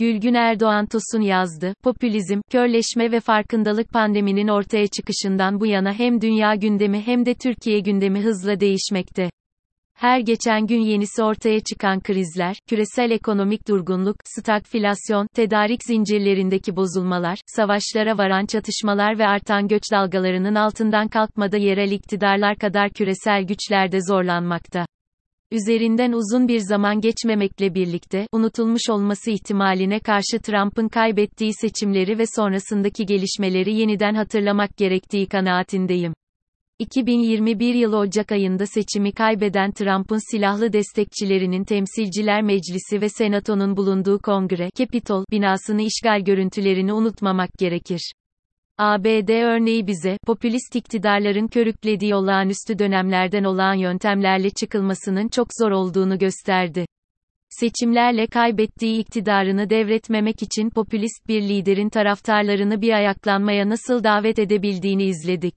Gülgün Erdoğan Tosun yazdı, popülizm, körleşme ve farkındalık pandeminin ortaya çıkışından bu yana hem dünya gündemi hem de Türkiye gündemi hızla değişmekte. Her geçen gün yenisi ortaya çıkan krizler, küresel ekonomik durgunluk, stagflasyon, tedarik zincirlerindeki bozulmalar, savaşlara varan çatışmalar ve artan göç dalgalarının altından kalkmada yerel iktidarlar kadar küresel güçlerde zorlanmakta. Üzerinden uzun bir zaman geçmemekle birlikte, unutulmuş olması ihtimaline karşı Trump'ın kaybettiği seçimleri ve sonrasındaki gelişmeleri yeniden hatırlamak gerektiği kanaatindeyim. 2021 yılı Ocak ayında seçimi kaybeden Trump'ın silahlı destekçilerinin Temsilciler Meclisi ve Senato'nun bulunduğu Kongre, Capitol binasını işgal görüntülerini unutmamak gerekir. ABD örneği bize, popülist iktidarların körüklediği olağanüstü dönemlerden olağan yöntemlerle çıkılmasının çok zor olduğunu gösterdi. Seçimlerle kaybettiği iktidarını devretmemek için popülist bir liderin taraftarlarını bir ayaklanmaya nasıl davet edebildiğini izledik.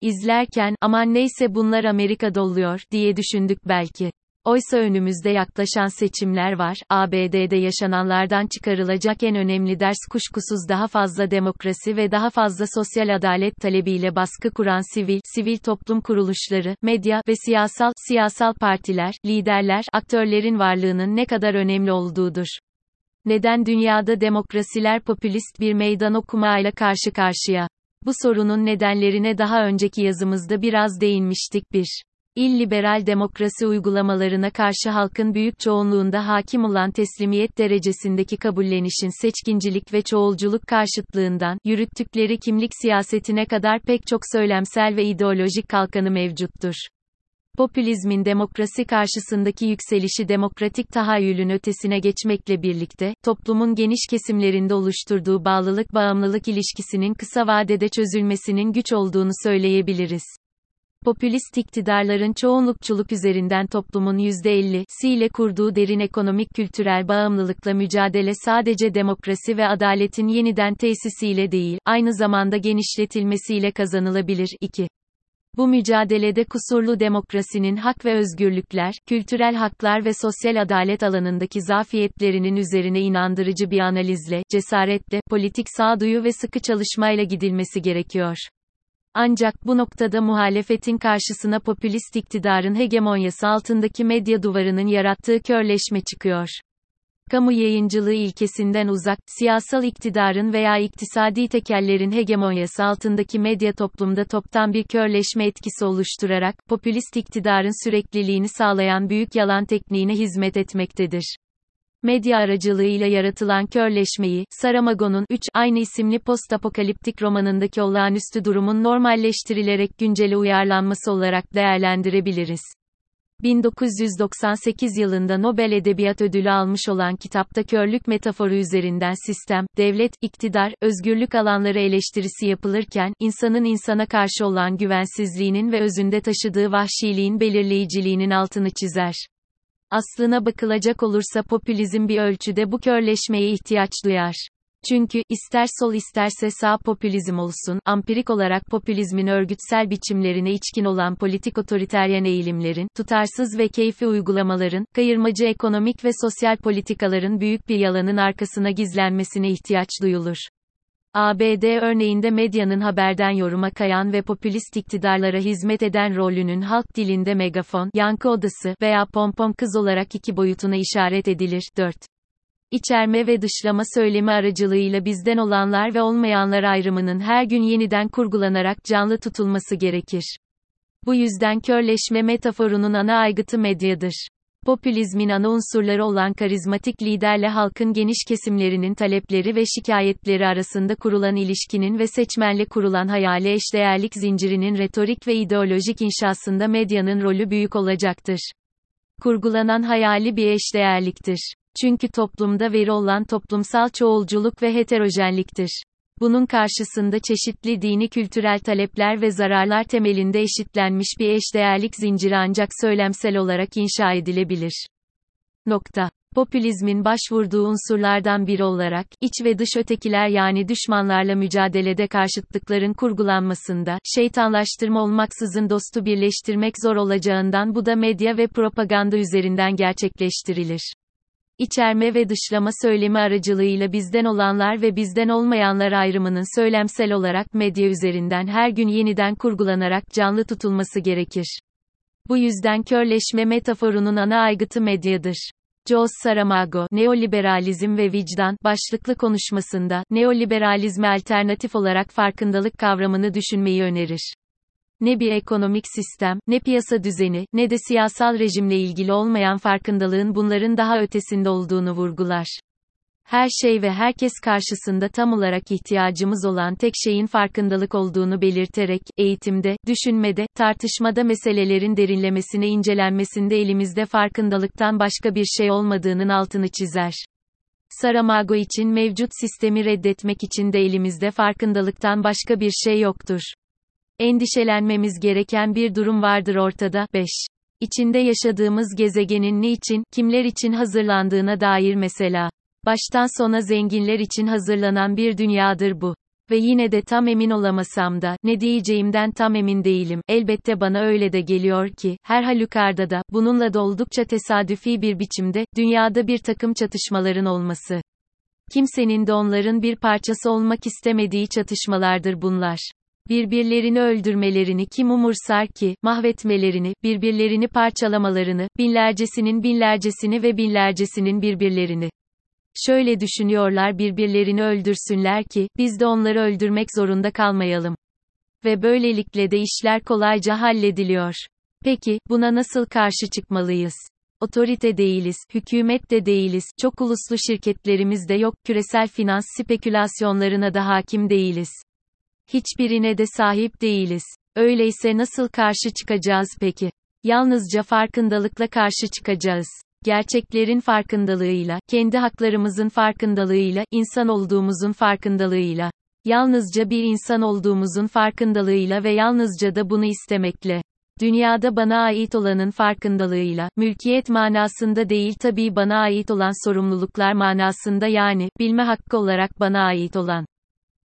İzlerken, aman neyse bunlar Amerika'da oluyor, diye düşündük belki. Oysa önümüzde yaklaşan seçimler var, ABD'de yaşananlardan çıkarılacak en önemli ders kuşkusuz daha fazla demokrasi ve daha fazla sosyal adalet talebiyle baskı kuran sivil, sivil toplum kuruluşları, medya ve siyasal, siyasal partiler, liderler, aktörlerin varlığının ne kadar önemli olduğudur. Neden dünyada demokrasiler popülist bir meydan okumayla karşı karşıya? Bu sorunun nedenlerine daha önceki yazımızda biraz değinmiştik bir. İlliberal demokrasi uygulamalarına karşı halkın büyük çoğunluğunda hakim olan teslimiyet derecesindeki kabullenişin seçkincilik ve çoğulculuk karşıtlığından, yürüttükleri kimlik siyasetine kadar pek çok söylemsel ve ideolojik kalkanı mevcuttur. Popülizmin demokrasi karşısındaki yükselişi demokratik tahayyülün ötesine geçmekle birlikte, toplumun geniş kesimlerinde oluşturduğu bağlılık-bağımlılık ilişkisinin kısa vadede çözülmesinin güç olduğunu söyleyebiliriz. Popülist iktidarların çoğunlukçuluk üzerinden toplumun %50'siyle kurduğu derin ekonomik kültürel bağımlılıkla mücadele sadece demokrasi ve adaletin yeniden tesisiyle değil, aynı zamanda genişletilmesiyle kazanılabilir. 2. Bu mücadelede kusurlu demokrasinin hak ve özgürlükler, kültürel haklar ve sosyal adalet alanındaki zafiyetlerinin üzerine inandırıcı bir analizle, cesaretle, politik sağduyu ve sıkı çalışmayla gidilmesi gerekiyor. Ancak bu noktada muhalefetin karşısına popülist iktidarın hegemonyası altındaki medya duvarının yarattığı körleşme çıkıyor. Kamu yayıncılığı ilkesinden uzak, siyasal iktidarın veya iktisadi tekellerin hegemonyası altındaki medya toplumda toptan bir körleşme etkisi oluşturarak, popülist iktidarın sürekliliğini sağlayan büyük yalan tekniğine hizmet etmektedir medya aracılığıyla yaratılan körleşmeyi, Saramago'nun 3 aynı isimli postapokaliptik romanındaki olağanüstü durumun normalleştirilerek güncele uyarlanması olarak değerlendirebiliriz. 1998 yılında Nobel Edebiyat Ödülü almış olan kitapta körlük metaforu üzerinden sistem, devlet, iktidar, özgürlük alanları eleştirisi yapılırken, insanın insana karşı olan güvensizliğinin ve özünde taşıdığı vahşiliğin belirleyiciliğinin altını çizer. Aslına bakılacak olursa popülizm bir ölçüde bu körleşmeye ihtiyaç duyar. Çünkü, ister sol isterse sağ popülizm olsun, ampirik olarak popülizmin örgütsel biçimlerine içkin olan politik otoriteryen eğilimlerin, tutarsız ve keyfi uygulamaların, kayırmacı ekonomik ve sosyal politikaların büyük bir yalanın arkasına gizlenmesine ihtiyaç duyulur. ABD örneğinde medyanın haberden yoruma kayan ve popülist iktidarlara hizmet eden rolünün halk dilinde megafon, yankı odası veya pompom kız olarak iki boyutuna işaret edilir. 4. İçerme ve dışlama söylemi aracılığıyla bizden olanlar ve olmayanlar ayrımının her gün yeniden kurgulanarak canlı tutulması gerekir. Bu yüzden körleşme metaforunun ana aygıtı medyadır. Popülizmin ana unsurları olan karizmatik liderle halkın geniş kesimlerinin talepleri ve şikayetleri arasında kurulan ilişkinin ve seçmenle kurulan hayali eşdeğerlik zincirinin retorik ve ideolojik inşasında medyanın rolü büyük olacaktır. Kurgulanan hayali bir eşdeğerliktir. Çünkü toplumda veri olan toplumsal çoğulculuk ve heterojenliktir. Bunun karşısında çeşitli dini kültürel talepler ve zararlar temelinde eşitlenmiş bir eşdeğerlik zinciri ancak söylemsel olarak inşa edilebilir. Nokta. Popülizmin başvurduğu unsurlardan biri olarak, iç ve dış ötekiler yani düşmanlarla mücadelede karşıtlıkların kurgulanmasında, şeytanlaştırma olmaksızın dostu birleştirmek zor olacağından bu da medya ve propaganda üzerinden gerçekleştirilir. İçerme ve dışlama söylemi aracılığıyla bizden olanlar ve bizden olmayanlar ayrımının söylemsel olarak medya üzerinden her gün yeniden kurgulanarak canlı tutulması gerekir. Bu yüzden körleşme metaforunun ana aygıtı medyadır. Jose Saramago, Neoliberalizm ve Vicdan, başlıklı konuşmasında, neoliberalizme alternatif olarak farkındalık kavramını düşünmeyi önerir. Ne bir ekonomik sistem, ne piyasa düzeni, ne de siyasal rejimle ilgili olmayan farkındalığın bunların daha ötesinde olduğunu vurgular her şey ve herkes karşısında tam olarak ihtiyacımız olan tek şeyin farkındalık olduğunu belirterek, eğitimde, düşünmede, tartışmada meselelerin derinlemesine incelenmesinde elimizde farkındalıktan başka bir şey olmadığının altını çizer. Saramago için mevcut sistemi reddetmek için de elimizde farkındalıktan başka bir şey yoktur. Endişelenmemiz gereken bir durum vardır ortada. 5. İçinde yaşadığımız gezegenin niçin, kimler için hazırlandığına dair mesela. Baştan sona zenginler için hazırlanan bir dünyadır bu. Ve yine de tam emin olamasam da, ne diyeceğimden tam emin değilim. Elbette bana öyle de geliyor ki, her halükarda da, bununla da oldukça tesadüfi bir biçimde, dünyada bir takım çatışmaların olması. Kimsenin de onların bir parçası olmak istemediği çatışmalardır bunlar. Birbirlerini öldürmelerini kim umursar ki, mahvetmelerini, birbirlerini parçalamalarını, binlercesinin binlercesini ve binlercesinin birbirlerini. Şöyle düşünüyorlar birbirlerini öldürsünler ki, biz de onları öldürmek zorunda kalmayalım. Ve böylelikle de işler kolayca hallediliyor. Peki, buna nasıl karşı çıkmalıyız? Otorite değiliz, hükümet de değiliz, çok uluslu şirketlerimiz de yok, küresel finans spekülasyonlarına da hakim değiliz. Hiçbirine de sahip değiliz. Öyleyse nasıl karşı çıkacağız peki? Yalnızca farkındalıkla karşı çıkacağız gerçeklerin farkındalığıyla, kendi haklarımızın farkındalığıyla, insan olduğumuzun farkındalığıyla, yalnızca bir insan olduğumuzun farkındalığıyla ve yalnızca da bunu istemekle. Dünyada bana ait olanın farkındalığıyla, mülkiyet manasında değil tabii bana ait olan sorumluluklar manasında yani, bilme hakkı olarak bana ait olan.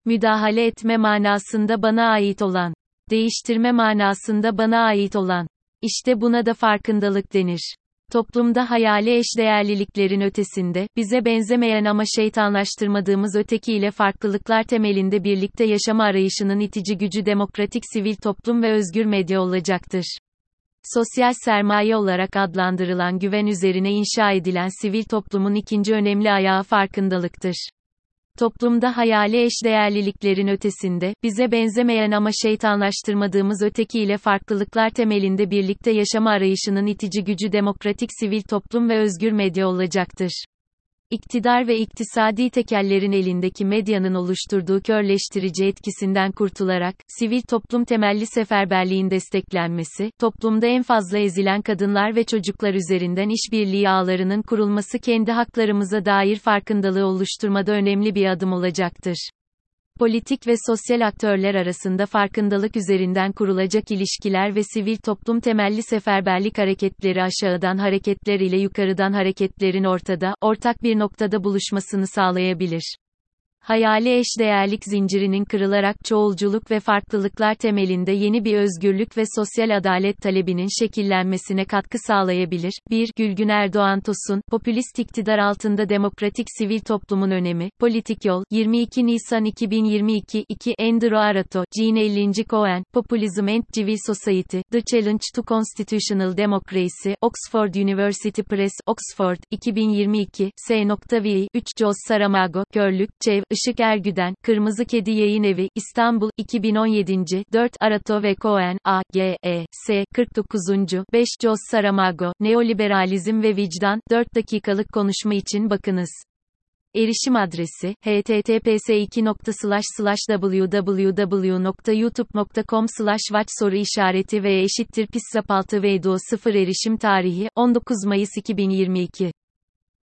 Müdahale etme manasında bana ait olan. Değiştirme manasında bana ait olan. İşte buna da farkındalık denir. Toplumda hayali eşdeğerliliklerin ötesinde, bize benzemeyen ama şeytanlaştırmadığımız ötekiyle farklılıklar temelinde birlikte yaşama arayışının itici gücü demokratik sivil toplum ve özgür medya olacaktır. Sosyal sermaye olarak adlandırılan güven üzerine inşa edilen sivil toplumun ikinci önemli ayağı farkındalıktır. Toplumda hayali eşdeğerliliklerin ötesinde, bize benzemeyen ama şeytanlaştırmadığımız ötekiyle farklılıklar temelinde birlikte yaşama arayışının itici gücü demokratik sivil toplum ve özgür medya olacaktır. İktidar ve iktisadi tekellerin elindeki medyanın oluşturduğu körleştirici etkisinden kurtularak, sivil toplum temelli seferberliğin desteklenmesi, toplumda en fazla ezilen kadınlar ve çocuklar üzerinden işbirliği ağlarının kurulması kendi haklarımıza dair farkındalığı oluşturmada önemli bir adım olacaktır politik ve sosyal aktörler arasında farkındalık üzerinden kurulacak ilişkiler ve sivil toplum temelli seferberlik hareketleri aşağıdan hareketler ile yukarıdan hareketlerin ortada, ortak bir noktada buluşmasını sağlayabilir hayali eşdeğerlik zincirinin kırılarak çoğulculuk ve farklılıklar temelinde yeni bir özgürlük ve sosyal adalet talebinin şekillenmesine katkı sağlayabilir. 1. Gülgün Erdoğan Tosun, Popülist iktidar altında demokratik sivil toplumun önemi, Politik Yol, 22 Nisan 2022 2. Andrew Arato, Jean 50. Cohen, Populism and Civil Society, The Challenge to Constitutional Democracy, Oxford University Press, Oxford, 2022, S.V. 3. Jos Saramago, Körlük, Çev, Işık Ergüden, Kırmızı Kedi Yayın Evi, İstanbul, 2017. 4. Arato ve Cohen, A. G. E. S. 49. 5. Jos Saramago, Neoliberalizm ve Vicdan, 4 dakikalık konuşma için bakınız. Erişim adresi https www.youtube.com watch soru işareti ve eşittir pissapaltı ve 0 erişim tarihi 19 Mayıs 2022